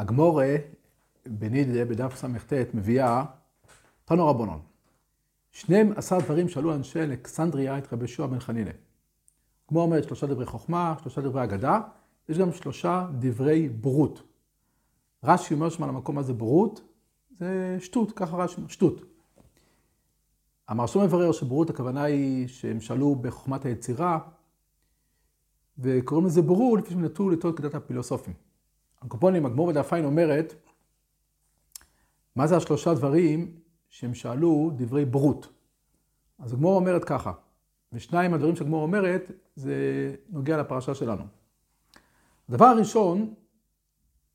הגמורה בנידה בדף סט מביאה תנו רבונון. 12 דברים שאלו אנשי אלכסנדריה את רבי שועה בן חנינא. כמו אומרת שלושה דברי חוכמה, שלושה דברי אגדה, יש גם שלושה דברי בורות. רש"י אומר שם על המקום הזה בורות, זה שטות, ככה רש"י אומר, שטות. המרשום מברר שבורות הכוונה היא שהם שאלו בחוכמת היצירה, וקוראים לזה בורות לפי שהם נטו לטעות כדת הפילוסופים. הקופונים, הגמור בדף עין אומרת, מה זה השלושה דברים שהם שאלו דברי בורות? אז הגמור אומרת ככה, ושניים הדברים שהגמור אומרת, זה נוגע לפרשה שלנו. הדבר הראשון,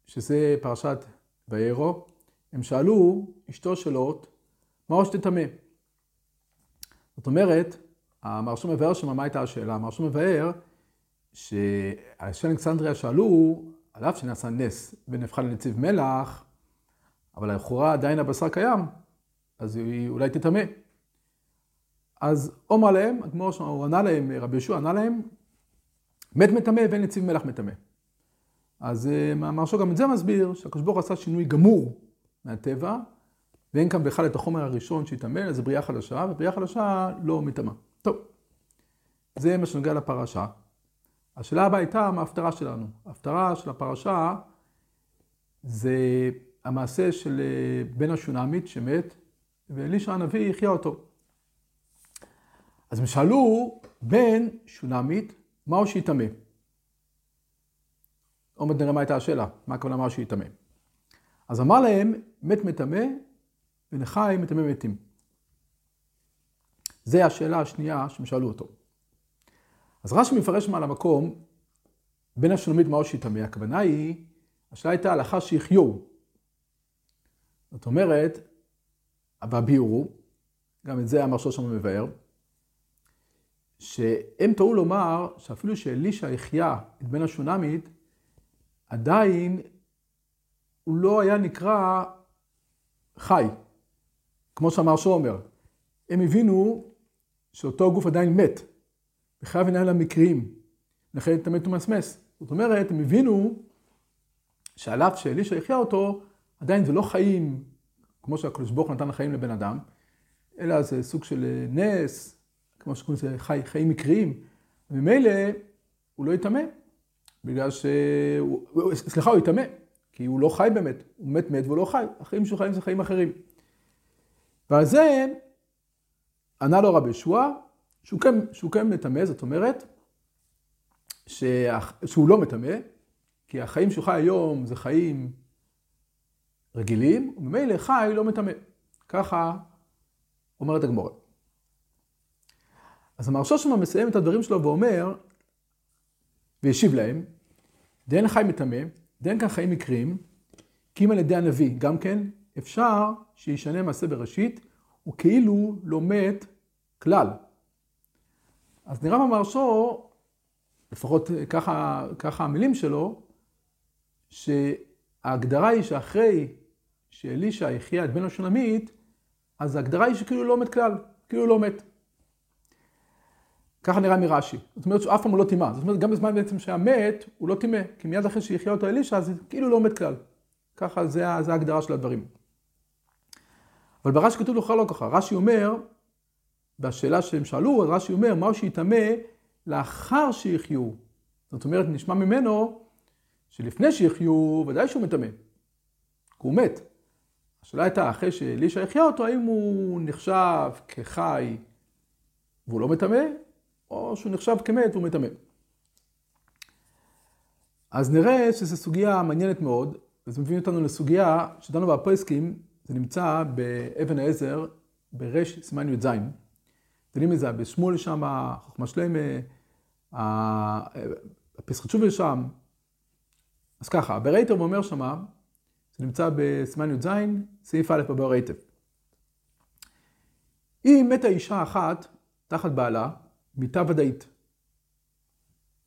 שזה פרשת וירו, הם שאלו אשתו של לוט, מה ראש תטמא? זאת אומרת, המרשום מבאר שם מה הייתה השאלה. המרשום מבאר שאנשי אלכסנדריה שאלו, על אף שנעשה נס ונהפכה לנציב מלח, אבל לכאורה עדיין הבשר קיים, אז היא אולי תטמא. אז אומר להם, כמו שהוא ענה להם, רבי יהושע ענה להם, מת מטמא ואין נציב מלח מטמא. אז אה, מרשו גם את זה מסביר, שהקדוש ברוך עשה שינוי גמור מהטבע, ואין כאן בכלל את החומר הראשון שהתאמן, אז זה בריאה חדשה, ובריאה חדשה לא מטמאה. טוב, זה מה שנוגע לפרשה. השאלה הבאה הייתה מה ההפטרה שלנו. ההפטרה של הפרשה זה המעשה של אה, בן השונמית שמת, ואלישע הנביא החיה אותו. אז הם שאלו בן שונמית, מהו שיטמא? עוד מעט נראה מה הייתה השאלה, מה הכוונה מהו שיטמא. אז אמר להם, מת מטמא ונחי מטמא מתים. זה השאלה השנייה שהם שאלו אותו. אז רש"י מפרש מעל המקום, בין השלומית מהו שיטמא, הכוונה היא, השאלה הייתה לאחר שיחיו. זאת אומרת, והביאורו, גם את זה המרשו שם מבאר, שהם טעו לומר שאפילו שאלישע החיה את בן השונמית, עדיין הוא לא היה נקרא חי, כמו שהמרשו אומר. הם הבינו שאותו גוף עדיין מת, וחייב לנהל המקרים, לכן תמת ומסמס. זאת אומרת, הם הבינו שעל אף שאלישע החיה אותו, עדיין זה לא חיים, כמו שהקדוש ברוך נתן לחיים לבן אדם, אלא זה סוג של נס, כמו שקוראים לזה חי, חיים מקריים. וממילא הוא לא יטמא, בגלל ש... סליחה, הוא יטמא, כי הוא לא חי באמת, הוא מת מת והוא לא חי, החיים שהוא חיים זה חיים אחרים. ועל זה ענה לו רבי ישוע, כן, שהוא כן מטמא, זאת אומרת, שהוא לא מטמא, כי החיים שהוא חי היום זה חיים רגילים, וממילא חי לא מטמא. ככה אומרת הגמורה. אז המרשו שמה מסיים את הדברים שלו ואומר, והשיב להם, דין חי מטמא, דין כאן חיים מקרים, כי אם על ידי הנביא גם כן, אפשר שישנה מעשה בראשית, וכאילו לא מת כלל. אז נראה במרשו, לפחות ככה, ככה המילים שלו, שההגדרה היא שאחרי שאלישע החיה את בן השונמית, אז ההגדרה היא שכאילו לא מת כלל, כאילו לא מת. ככה נראה מרש"י. זאת אומרת שאף פעם הוא לא טימא. זאת אומרת, גם בזמן בעצם שהיה מת, הוא לא טימא. כי מיד אחרי שהחיה אותו אלישע, אז כאילו לא מת כלל. ככה זה, זה ההגדרה של הדברים. אבל ברש"י כתוב לא ככה. רש"י אומר, בשאלה שהם שאלו, רש"י אומר, מהו שיטמא לאחר שיחיו. זאת אומרת, נשמע ממנו שלפני שיחיו, ודאי שהוא מטמא. הוא מת. השאלה הייתה, אחרי שאלישע יחיה אותו, האם הוא נחשב כחי והוא לא מטמא, או שהוא נחשב כמת והוא מטמא. אז נראה שזו סוגיה מעניינת מאוד, וזה מביא אותנו לסוגיה שדנו בפויסקים, זה נמצא באבן העזר, ברש סימן י"ז. דנים את זה בשמואל שם, חוכמה שלמה, הפסחת שובל שם. אז ככה, ברייטר אומר שמה, זה נמצא בסימן י"ז, סעיף א' בבר היטב. אם מתה אישה אחת תחת בעלה, מיתה ודאית.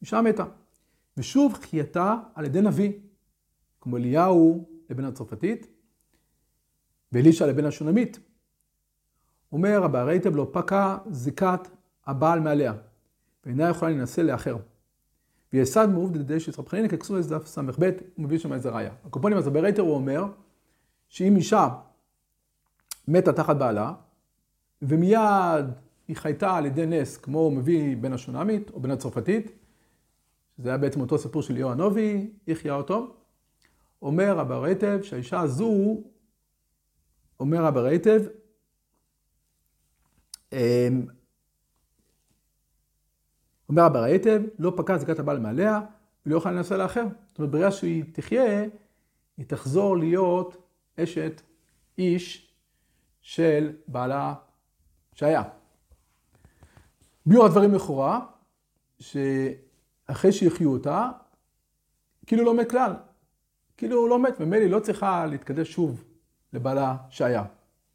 אישה מתה. ושוב חייתה על ידי נביא, כמו אליהו לבן הצרפתית, ואלישע לבן השונמית. אומר רבי הרייטב לא פקע זיקת הבעל מעליה, ואינה יכולה להינשא לאחר. ויסד מעובד לידי שיצחק חנינא ככסו איזה דף ס"ב, הוא מביא שם איזה ראיה. הקופונים, אז ברייטר הוא אומר, שאם אישה מתה תחת בעלה, ומיד היא חייתה על ידי נס, כמו מביא בן השונמית או בן הצרפתית, זה היה בעצם אותו סיפור של ליאור הנובי, החיה אותו. אומר רב הרייטב שהאישה הזו, אומר רב הרייטב, אמ, אומר רב הרייטב, לא פקע זיקת הבעל מעליה, ולא יוכל לנסה לאחר. זאת אומרת, ברגע שהיא תחיה, היא תחזור להיות אשת איש של בעלה שהיה. ביור הדברים לכאורה, שאחרי שהחיו אותה, כאילו לא מת כלל. כאילו הוא לא מת, ומילא היא לא צריכה להתקדש שוב לבעלה שהיה.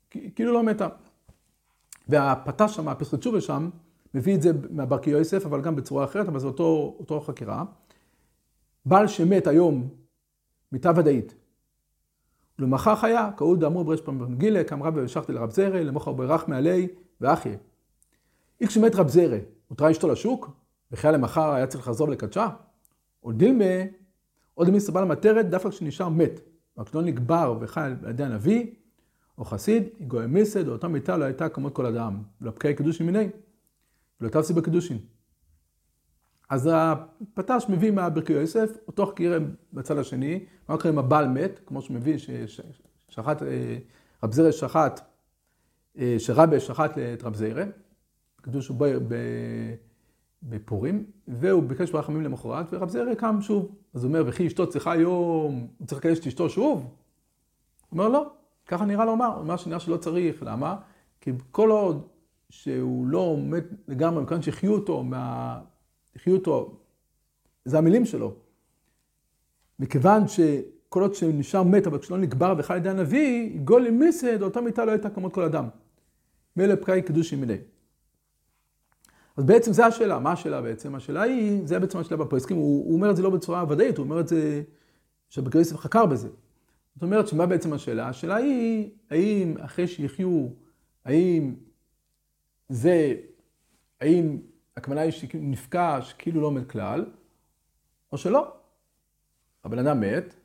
כאילו לא מתה. והפתש שם, הפסחת תשובה שם, מביא את זה מהברקי יוסף, אבל גם בצורה אחרת, אבל זה אותו, אותו חקירה. בעל שמת היום, מיתה ודאית, ולמחר חיה, קראו דאמור ברש פעם גילה, קם רבי ושכתי לרב זרע, למוחר ברך מעלי ואחיה. איך שמת רב זרע, הותרה אשתו לשוק, וחיה למחר היה צריך לחזור לקדשה? או דילמה, עוד מי סבל למטרת, דווקא כשנשאר מת. כשלא נגבר וחי על ידי הנביא, או חסיד, יגוי מסד, או אותה מיתה לא הייתה כמות כל אדם, ולא פקעי קידושין מיני, ולא תפסי בקידושין. אז הפטש מביא מהברכי יוסף, אותו חקירה בצד השני, מה קורה אם הבעל מת, כמו שמביא ששחט, אה, רב זרע שחט, אה, שרבה שחט את רב זרע, קדוש הוא בפורים, והוא ביקש ברחמים למחרת, ורב זרע קם שוב. אז הוא אומר, וכי אשתו צריכה היום, הוא צריך לקדש את אשתו שוב? הוא אומר, לא, ככה נראה לומר, הוא אומר שנראה שלא צריך, למה? כי כל עוד שהוא לא מת לגמרי, מכאן שהחיו אותו מה... תחיו אותו, זה המילים שלו. מכיוון שכל עוד שנשאר מת, אבל כשלא נקבר וחי על ידי הנביא, גול עם מסד, אותה מיטה לא הייתה כמות כל אדם. מילא פקאי קידוש ימיני. אז בעצם זו השאלה, מה השאלה בעצם? השאלה היא, זה בעצם השאלה בפרסקים, הוא, הוא אומר את זה לא בצורה ודאית, הוא אומר את זה, שבקר יוסף חקר בזה. זאת אומרת, שמה בעצם השאלה? השאלה היא, האם אחרי שיחיו, האם זה, האם הכוונה היא שנפגש כאילו לא מת כלל, או שלא. הבן אדם מת,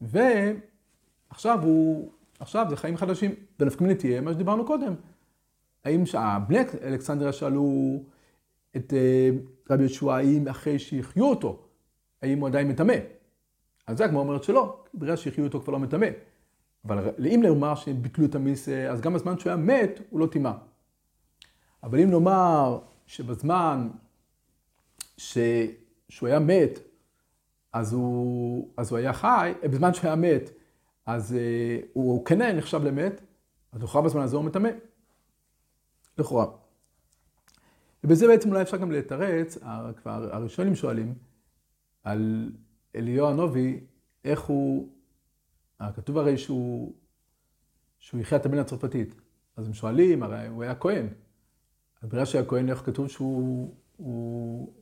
ועכשיו הוא, עכשיו זה חיים חדשים. ונפקא תהיה מה שדיברנו קודם. האם בני אלכסנדריה שאלו את אה, רבי יהושע, האם אחרי שהחיו אותו, האם הוא עדיין מטמא? אז זה הגמרא אומרת שלא, בגלל שהחיו אותו כבר לא מטמא. אבל אם נאמר שביטלו את המיס, אז גם בזמן שהוא היה מת, הוא לא טימא. אבל אם נאמר שבזמן ש... שהוא היה מת, אז הוא, אז הוא היה חי, בזמן שהוא היה מת, אז uh, הוא כן היה נחשב למת, אז לכאורה בזמן הזה הוא מטמא. לכאורה. ובזה בעצם אולי אפשר גם לתרץ, כבר הראשונים שואלים, על אליהו הנובי, איך הוא, כתוב הרי שהוא, שהוא יחיה את הבן הצרפתית. אז הם שואלים, הרי הוא היה כהן. אז בגלל שהיה כהן, איך כתוב שהוא הוא,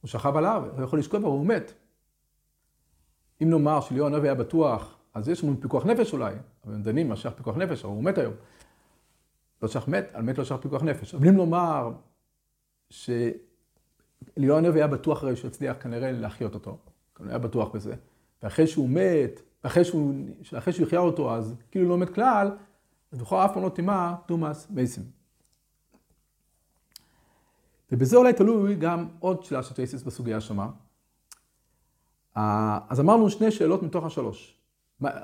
הוא שכב עליו, הוא יכול לשכב, אבל הוא מת. אם נאמר שליאור הנביא היה בטוח, אז יש לנו פיקוח נפש אולי, אבל הם דנים מה שייך פיקוח נפש, אבל הוא מת היום. לא שייך מת, על מת לא שייך פיקוח נפש. אבל אם נאמר שליאור הנביא היה בטוח הרי שהוא הצליח כנראה להחיות אותו, הוא היה בטוח בזה, ואחרי שהוא מת, ואחרי שהוא, שהוא יחיה אותו, אז כאילו לא מת כלל, אז בכלל אף פעם לא טימא תומאס מייסים. ובזה אולי תלוי גם עוד שאלה של טייסיס בסוגיה שמה. אז אמרנו שני שאלות מתוך השלוש.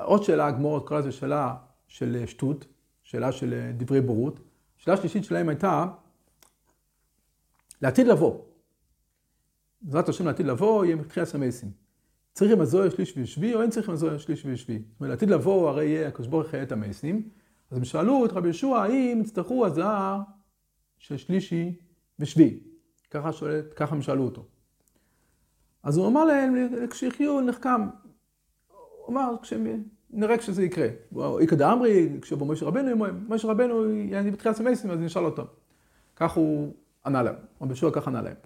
עוד שאלה, הגמורת קרא לזה שאלה של שטות, שאלה של דברי בורות. שאלה שלישית שלהם הייתה, לעתיד לבוא. בעזרת השם לעתיד לבוא יהיה מתחיל הסמייסים. צריך עם הזוהר שליש וישבי, או אין צריך עם הזוהר שליש וישבי. זאת אומרת, לעתיד לבוא הרי יהיה הקדוש ברוך הוא את המייסים. אז הם שאלו את רבי ישוע, האם יצטרכו הזאה של שלישי ושביעי. ככה, שואלת, ככה הם שאלו אותו. אז הוא אמר להם, כשיחיו נחכם. הוא אמר, נראה כשזה יקרה. איכא דאמרי, כשיבוא משה רבנו, משה רבנו יעני בתחיית המתים, אז נשאל אותו. כך הוא ענה להם, רבי יהושע כך ענה להם.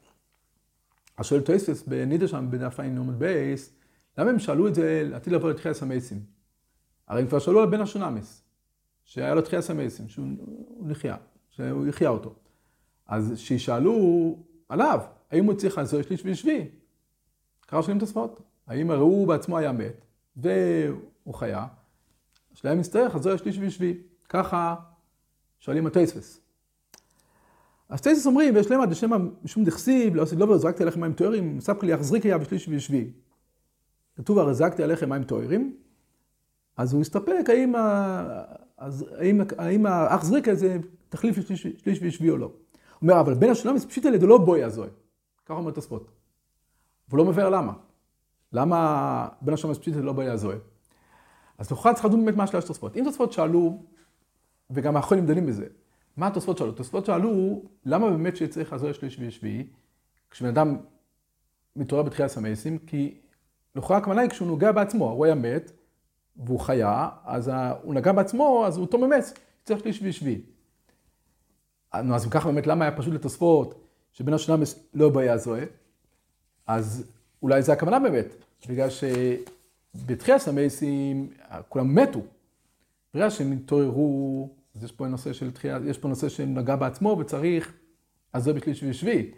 אז שואל תוספות בנידה שם בדף בייס, למה הם שאלו את זה לעתיד לבוא לתחיית המתים? הרי הם כבר שאלו על בן השונמס, שהיה לו תחייה סמייסים, שהוא נחיה, שהוא יחיה אותו. אז שישאלו עליו, האם הוא צריך לעזור שליש ושבי? ככה שואלים תוספות. האם הרי הוא בעצמו היה מת, והוא חיה, השאלה אם יצטרך, זהו שליש ושביעי. ככה שואלים הטייספס. אז טייספס אומרים, ויש להם עד השם משום דכסיב, לא עשית לא וזרקתי עליכם מים תוארים, ספקי לי יחזריק היה בשליש ושביעי. כתוב, הרי זרקתי עליכם מים תוארים, אז הוא הסתפק, האם, אז, האם, האם האח זריקה זה תחליף לשליש ושביעי או לא. הוא אומר, אבל בין השלום פשיטא לדלא בוי הזוי. ככה אומר תוספות. והוא לא מבאר למה. למה בין השלום פשיטא לדלא בוי הזוי? אז לכאורה צריך לדון באמת מה השאלה של תוספות. אם תוספות שאלו, וגם האחרונים דנים בזה, מה התוספות שאלו? תוספות שאלו, למה באמת שצריך הזוי שליש ושביעי, כשבן אדם מתעורר בתחילת סמייסים, כי לכאורה הכוונה היא כשהוא נוגע בעצמו, הוא היה מת, והוא חיה, אז הוא נגע בעצמו, אז הוא אותו ממס, צריך שליש ושביעי. נו, אז אם ככה באמת, למה היה פשוט לתוספות שבין השנה לא בעיה זוהה? אז אולי זה הכוונה באמת, בגלל שבתחילת המייסים כולם מתו. בגלל שהם התעוררו, אז יש פה נושא של תחייה, יש פה נושא שנגע בעצמו וצריך, אז זה בשליש ושביעי.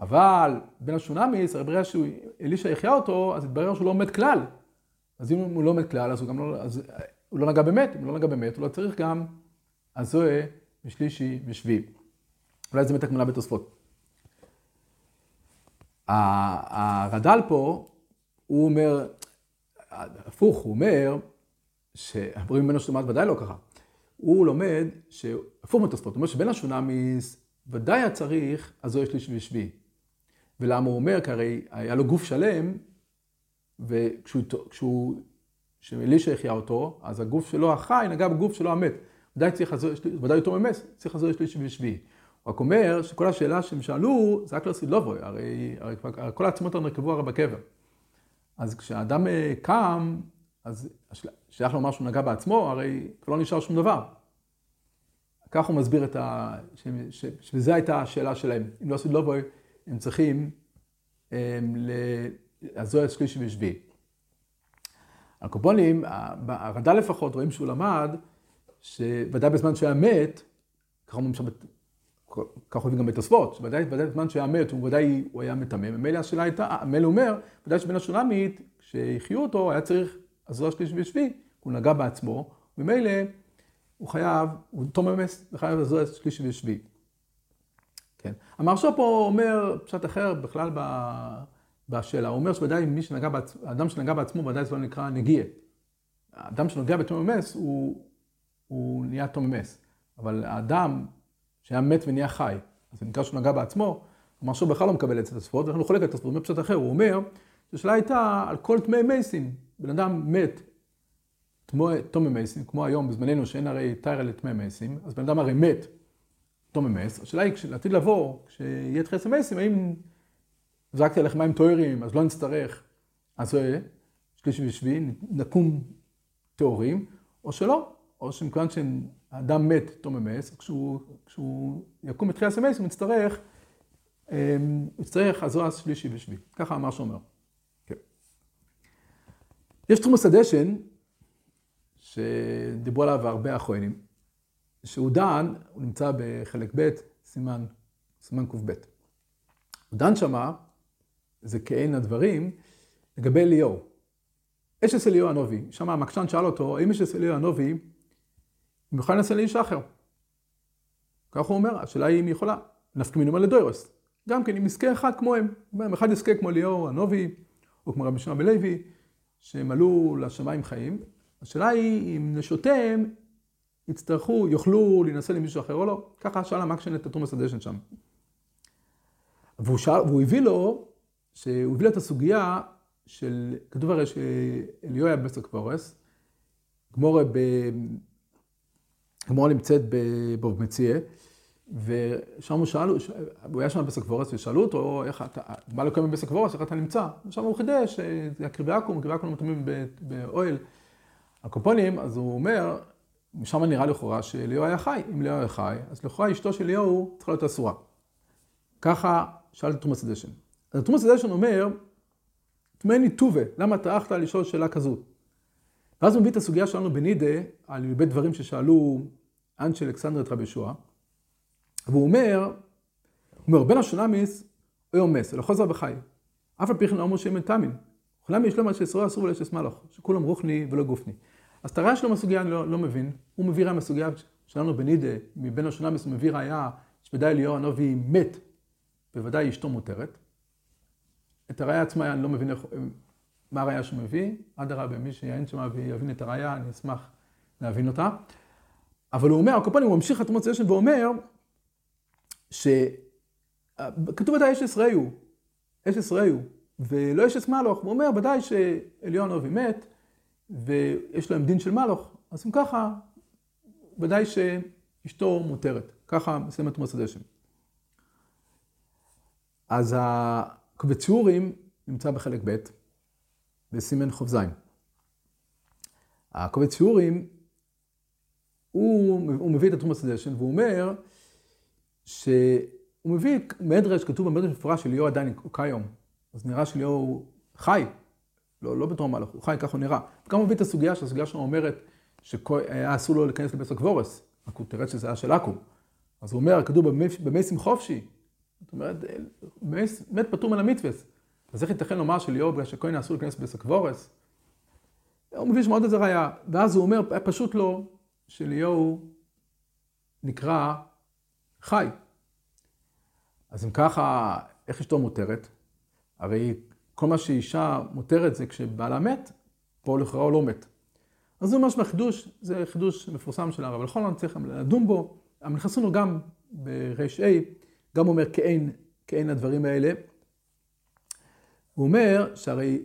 אבל בין השונמיס, ברגע שאלישע יחיה אותו, אז התברר שהוא לא מת כלל. אז אם הוא לא מת כלל, אז הוא גם לא, אז הוא לא נגע באמת, אם הוא לא נגע באמת, הוא לא צריך גם הזוהה ושלישי ושביעי. אולי זה באמת הגמלה בתוספות. הרד"ל פה, הוא אומר, הפוך, הוא אומר, שהפורים ממנו שלמד ודאי לא ככה. הוא לומד, הפוך מתוספות, הוא אומר שבין השונמיס ודאי היה צריך הזוהה שלישי ושביעי. ולמה הוא אומר? כי הרי היה לו גוף שלם, וכשהוא, כשאלישע החיה אותו, אז הגוף שלו החי נגע בגוף שלו המת. ודאי צריך לזו, ודאי יותר ממס, צריך לזו שלישי ושביעי. הוא רק אומר שכל השאלה שהם שאלו, זה רק לסילובוי, הרי, הרי כל העצמות נרקבו הרי בקבר. אז כשאדם אה, קם, אז שייך לומר שהוא נגע בעצמו, הרי לא נשאר שום דבר. כך הוא מסביר את ה... שזו הייתה השאלה שלהם. אם לא סילובוי, הם צריכים הם, ל... שלישי ושביעי. הקופונים, הרד"ל לפחות, רואים שהוא למד, שוודאי בזמן שהוא היה מת, ככה אומרים שם, ככה אומרים גם בתוספות, שוודאי בזמן שהוא היה מת, הוא ודאי הוא היה מטמא, ממילא השאלה הייתה, מילא הוא אומר, ודאי שבין השולמית, כשהחיו אותו, היה צריך הזוהר שלישי ושביעי, הוא נגע בעצמו, ממילא הוא חייב, הוא תום אמס, וחייב הזוהר שלישי ושביעי. כן. המרשו פה אומר פשט אחר בכלל ב... בשאלה. הוא אומר שוודאי מי שנגע בעצמו, האדם שנגע בעצמו ודאי זה לא נקרא נגיע. האדם שנוגע בתום אמס הוא, הוא נהיה תום אמס. אבל האדם שהיה מת ונהיה חי, אז זה נקרא שהוא נגע בעצמו, שהוא בכלל לא מקבל את התוספות, ולכן הוא חולק את התוספות, הוא אומר פשוט אחר, הוא אומר שהשאלה הייתה על כל טמאי מייסים. בן אדם מת, תום מייסים, כמו היום בזמננו שאין הרי טיירה לטמאי מייסים, אז בן אדם הרי מת, תום מייס, השאלה היא, לעתיד לבוא, כשיהיה תחילת המייסים, האם זרקתי עליך מים טהורים, אז לא נצטרך, אז זה שלישי ושביעי, נקום טהורים, או שלא, או שמכיוון שהאדם מת תום אמס, כשהוא, כשהוא יקום בתחילת המס, הוא יצטרך, הוא יצטרך הזרוע שלישי ושביעי. ככה אמר שאומר. כן. יש תחום הסדשן, שדיברו עליו הרבה אחרונים, שהוא דן, הוא נמצא בחלק ב', סימן, סימן קב. הוא דן שמה זה כעין הדברים, לגבי אליהו. אשת אליהו הנובי, שם המקשן שאל אותו, האם אשת אליהו הנובי, אם יכולה לנסה לאיש אחר? כך הוא אומר, השאלה היא אם היא יכולה. נפקא מינומה לדוירוס. גם כן, אם יזכה אחד כמוהם. אם אחד יזכה כמו אליהו הנובי, או כמו רבי שמעון בלוי, שהם עלו לשמיים חיים. השאלה היא אם נשותיהם יצטרכו, יוכלו להינשא למישהו אחר או לא. ככה שאל המקשן את התומס הדשן שם. והוא, שאל, והוא הביא לו שהוא הביא את הסוגיה של, כתוב הרי שאליהו היה בסק פורס, גמורה, ב... גמורה נמצאת בבוב מציאה, ושם הוא שאל, הוא היה שם בסק פורס, ושאלו אותו, איך אתה, מה לקיים בסק פורס, איך אתה נמצא? ושם הוא חידש, זה הקריבי עכו"ם, קריבי עכו"ם מתאמים באוהל. הקופונים, אז הוא אומר, משם נראה לכאורה שאליהו היה חי. אם אליהו היה חי, אז לכאורה אשתו של אליהו צריכה להיות אסורה. ככה שאל את תומאס אדשן. אז תומאס אדשן אומר, תמני טובה, למה טרחת לשאול שאלה כזו? ואז הוא מביא את הסוגיה שלנו בנידה, על בית דברים ששאלו אנשי אלכסנדרת רבי ישוע, והוא אומר, הוא אומר, בין השונמיס, אוי עומס, אלא חוזר וחי. אף על פי כן אמרו שהם מטעמין. לכולם יש לומר שישראל אסור ולשס מלוך, שכולם רוחני ולא גופני. אז את הראיה שלו מהסוגיה אני לא, לא מבין. הוא מביא ראיה מהסוגיה שלנו בנידה, מבין השונה הוא מביא ראיה שוודאי אליהו הנביא מת, בוודאי אשתו מותרת. את הראיה עצמה אני לא מבין איך, מה הראיה שהוא מביא. אדרבה, מי שיעין שם ויבין את הראיה, אני אשמח להבין אותה. אבל הוא אומר, הקופונים, הוא ממשיך לתרומות סיישן ואומר, שכתוב ודאי אש הוא, אש הוא, ולא אש עש מלוך. הוא אומר, ודאי שאליהו הנביא מת, ויש להם דין של מלוך, אז אם ככה, ודאי שאשתו מותרת. ככה מסיים את תרומות הדשן. אז הקובץ שיעורים נמצא בחלק ב', בסימן ח"ז. הקובץ שיעורים, הוא, הוא מביא את התרומה סדשן, והוא אומר שהוא מביא מדרש, כתוב במדרש מפורש של ליאור עדיין כיום. אז נראה שליאור חי, לא, לא בתור מלאך, הוא חי, ככה הוא נראה. הוא מביא את הסוגיה, שהסוגיה שלנו אומרת שהיה אסור לו להיכנס לבית הקבורס. רק הוא תראה שזה היה של עכו"ם. אז הוא אומר, כתוב במסים חופשי. זאת אומרת, מת פטור מן המצווה. אז איך ייתכן לומר שליאור בגלל שכהן אסור להיכנס בסקבורס? הוא מביא שמות איזה ראייה, ואז הוא אומר, פשוט לא, שליאור נקרא חי. אז אם ככה, איך אשתו מותרת? הרי כל מה שאישה מותרת זה כשבעלה מת, פה לכאורה הוא לא מת. אז זה ממש מהחידוש, זה חידוש מפורסם של הרב אלחולן, צריך לדון בו. המנחסונו גם בר"ה, גם אומר כאין, כאין הדברים האלה. הוא אומר שהרי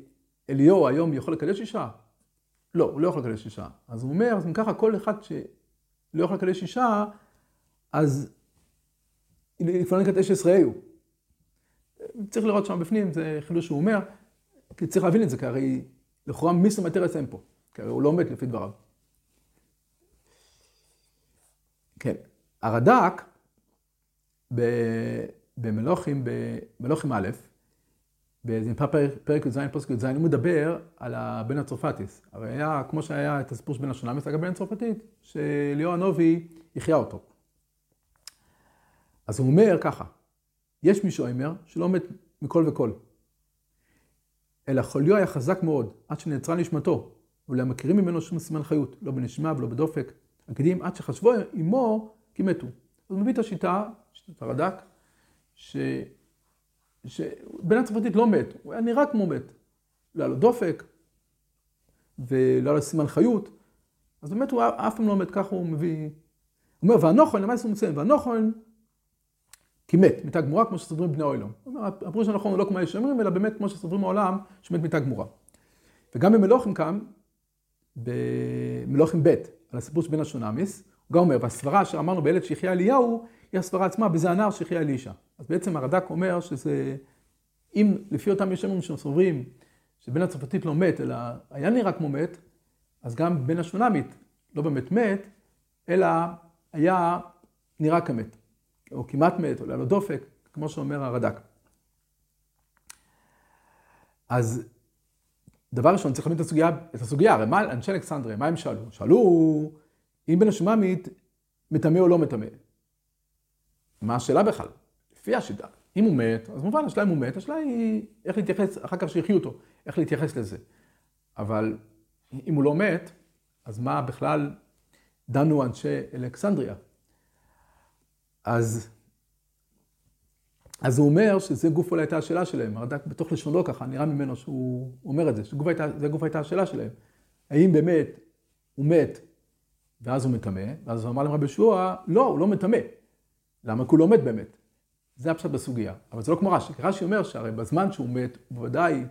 אליהו היום יכול לקדש אישה? לא, הוא לא יכול לקדש אישה. אז הוא אומר, אז אם ככה כל אחד שלא יכול לקדש אישה, אז לפעמים לקדש עשראהו. צריך לראות שם בפנים, זה חידוש שהוא אומר, כי צריך להבין את זה, כי הרי לכאורה מיסטר מטרס אין פה, כי הרי הוא לא מת לפי דבריו. כן, הרד"ק במלוכים, במלוכים א', באיזה פרק י"ז, פוסק י"ז, הוא מדבר על הבן הצרפטיס. הרי היה, כמו שהיה את הסיפור של בן השונה, מסתכל בן הצרפתית, שליאור הנובי יחיה אותו. אז הוא אומר ככה, יש מי שאומר שלא מת מכל וכל, אלא חוליו היה חזק מאוד, עד שנעצרה נשמתו, ולא מכירים ממנו שום סימן חיות, לא בנשימה ולא בדופק, הקדים עד שחשבו עמו כי מתו. אז מביא את השיטה, שיטת הרד"ק, ש... שבן הצרפתית לא מת, הוא היה נראה כמו מת. לא היה לו דופק, ולא היה לו סימן חיות, אז באמת הוא אף פעם לא מת, ככה הוא מביא... הוא אומר, והנוכן, למה הוא מציין? והנוכן, כי מת, מיתה גמורה, כמו שסוברים בני העולם. הפירוש הנכון הוא לא כמו שאומרים, אלא באמת כמו שסוברים העולם, שמת מיתה גמורה. וגם במלוכים כאן, במלוכים ב', על הסיפור של בן השונמיס, הוא גם אומר, והסברה שאמרנו בילד שיחיה אליהו, היא הסברה עצמה, בזה הנער שיחיה אלישע. אז בעצם הרד"ק אומר שזה, אם לפי אותם ישרים שסוברים שבן הצרפתית לא מת, אלא היה נראה כמו מת, אז גם בן השונמית לא באמת מת, אלא היה נראה כמת, או כמעט מת, היה לו דופק, כמו שאומר הרד"ק. אז דבר ראשון, צריך להבין את הסוגיה, את הסוגיה, הרי מה אנשי אלכסנדריה, מה הם שאלו? שאלו אם בן השוממית מטמא או לא מטמא. מה השאלה בכלל? לפי השיטה. אם הוא מת, אז מובן, השאלה אם הוא מת, השאלה היא איך להתייחס, אחר כך שיחיו אותו, איך להתייחס לזה. אבל אם הוא לא מת, אז מה בכלל דנו אנשי אלכסנדריה? אז, אז הוא אומר שזה גוף אולי הייתה השאלה שלהם, הרד"ק בתוך לשונו ככה, נראה ממנו שהוא אומר את זה, שזה גוף הייתה השאלה שלהם. האם באמת הוא מת ואז הוא מטמא, ואז הוא אמר להם רבי יהושע, לא, הוא לא מטמא. למה? כי הוא לא מת באמת. זה הפשט בסוגיה. אבל זה לא כמו רש"י, רש"י אומר שהרי בזמן שהוא מת, הוא בוודאי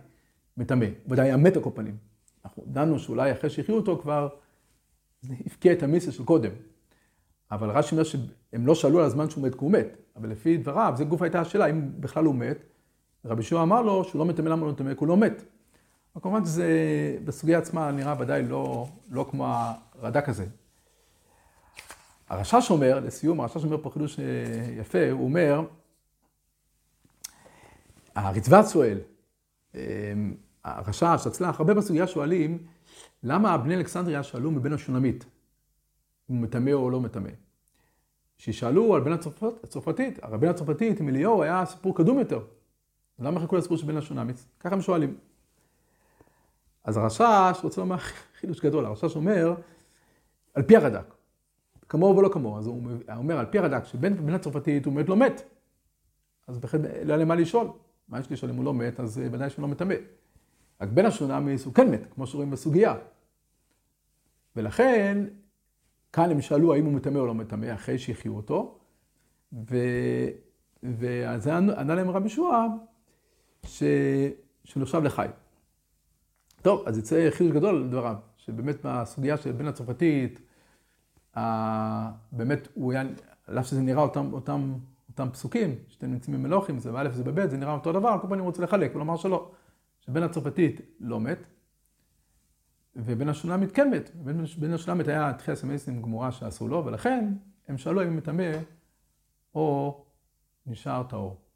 מטמא, הוא בוודאי היה מת על כל פנים. אנחנו דנו שאולי אחרי שהחיו אותו כבר, זה הפקיע את המיסה של קודם. אבל רש"י אומר שהם לא שאלו על הזמן שהוא מת כי הוא מת, אבל לפי דבריו, זה גוף הייתה השאלה, אם בכלל הוא מת. רבי יהושע אמר לו שהוא לא מטמא, למה הוא לא מטמא? כי הוא לא מת. אבל כמובן שזה בסוגיה עצמה נראה ודאי לא, לא כמו הרד"ק הזה. הרשש אומר, לסיום, הרשש אומר פה חידוש אה, יפה, הוא אומר, הרצוות שואל, אה, הרשש, הצלח, הרבה בסוגיה שואלים, למה בני אלכסנדריה שאלו מבן השונמית, הוא מטמא או לא מטמא? ששאלו על בן הצרפת, הצרפתית, הרי בן הצרפתית עם אליהו היה סיפור קדום יותר. למה חיכו לסיפור של בן השונמיץ? ככה הם שואלים. אז הרשש רוצה לומר חידוש גדול, הרשש אומר, על פי הרד"ק, כמוהו ולא כמוהו, אז הוא אומר, על פי הרד"ק, שבן הצרפתית הוא מת לא מת, אז בהחלט לא היה למה לשאול. מה יש לשאול אם הוא לא מת, אז ודאי שהוא לא מטמא. רק בן השונמיץ הוא כן מת, כמו שרואים בסוגיה. ולכן, כאן הם שאלו האם הוא מטמא או לא מטמא, אחרי שהחיו אותו, ו... ואז ענה להם רבי שועה, ש... שנחשב לחי. טוב, אז יצא חידוש גדול על דבריו, שבאמת בסוגיה של בן הצרפתית, באמת הוא היה, על אף שזה נראה אותם, אותם, אותם פסוקים, שאתם נמצאים במלוכים, זה באלף וזה בבית, זה נראה אותו דבר, כל פעם אני רוצה לחלק ולומר שלא. שבן הצרפתית לא מת, ובן השולמית כן מת. בן השולמית היה תחייה סמייסים גמורה שעשו לו, ולכן הם שאלו אם הוא מטמא או נשאר טהור.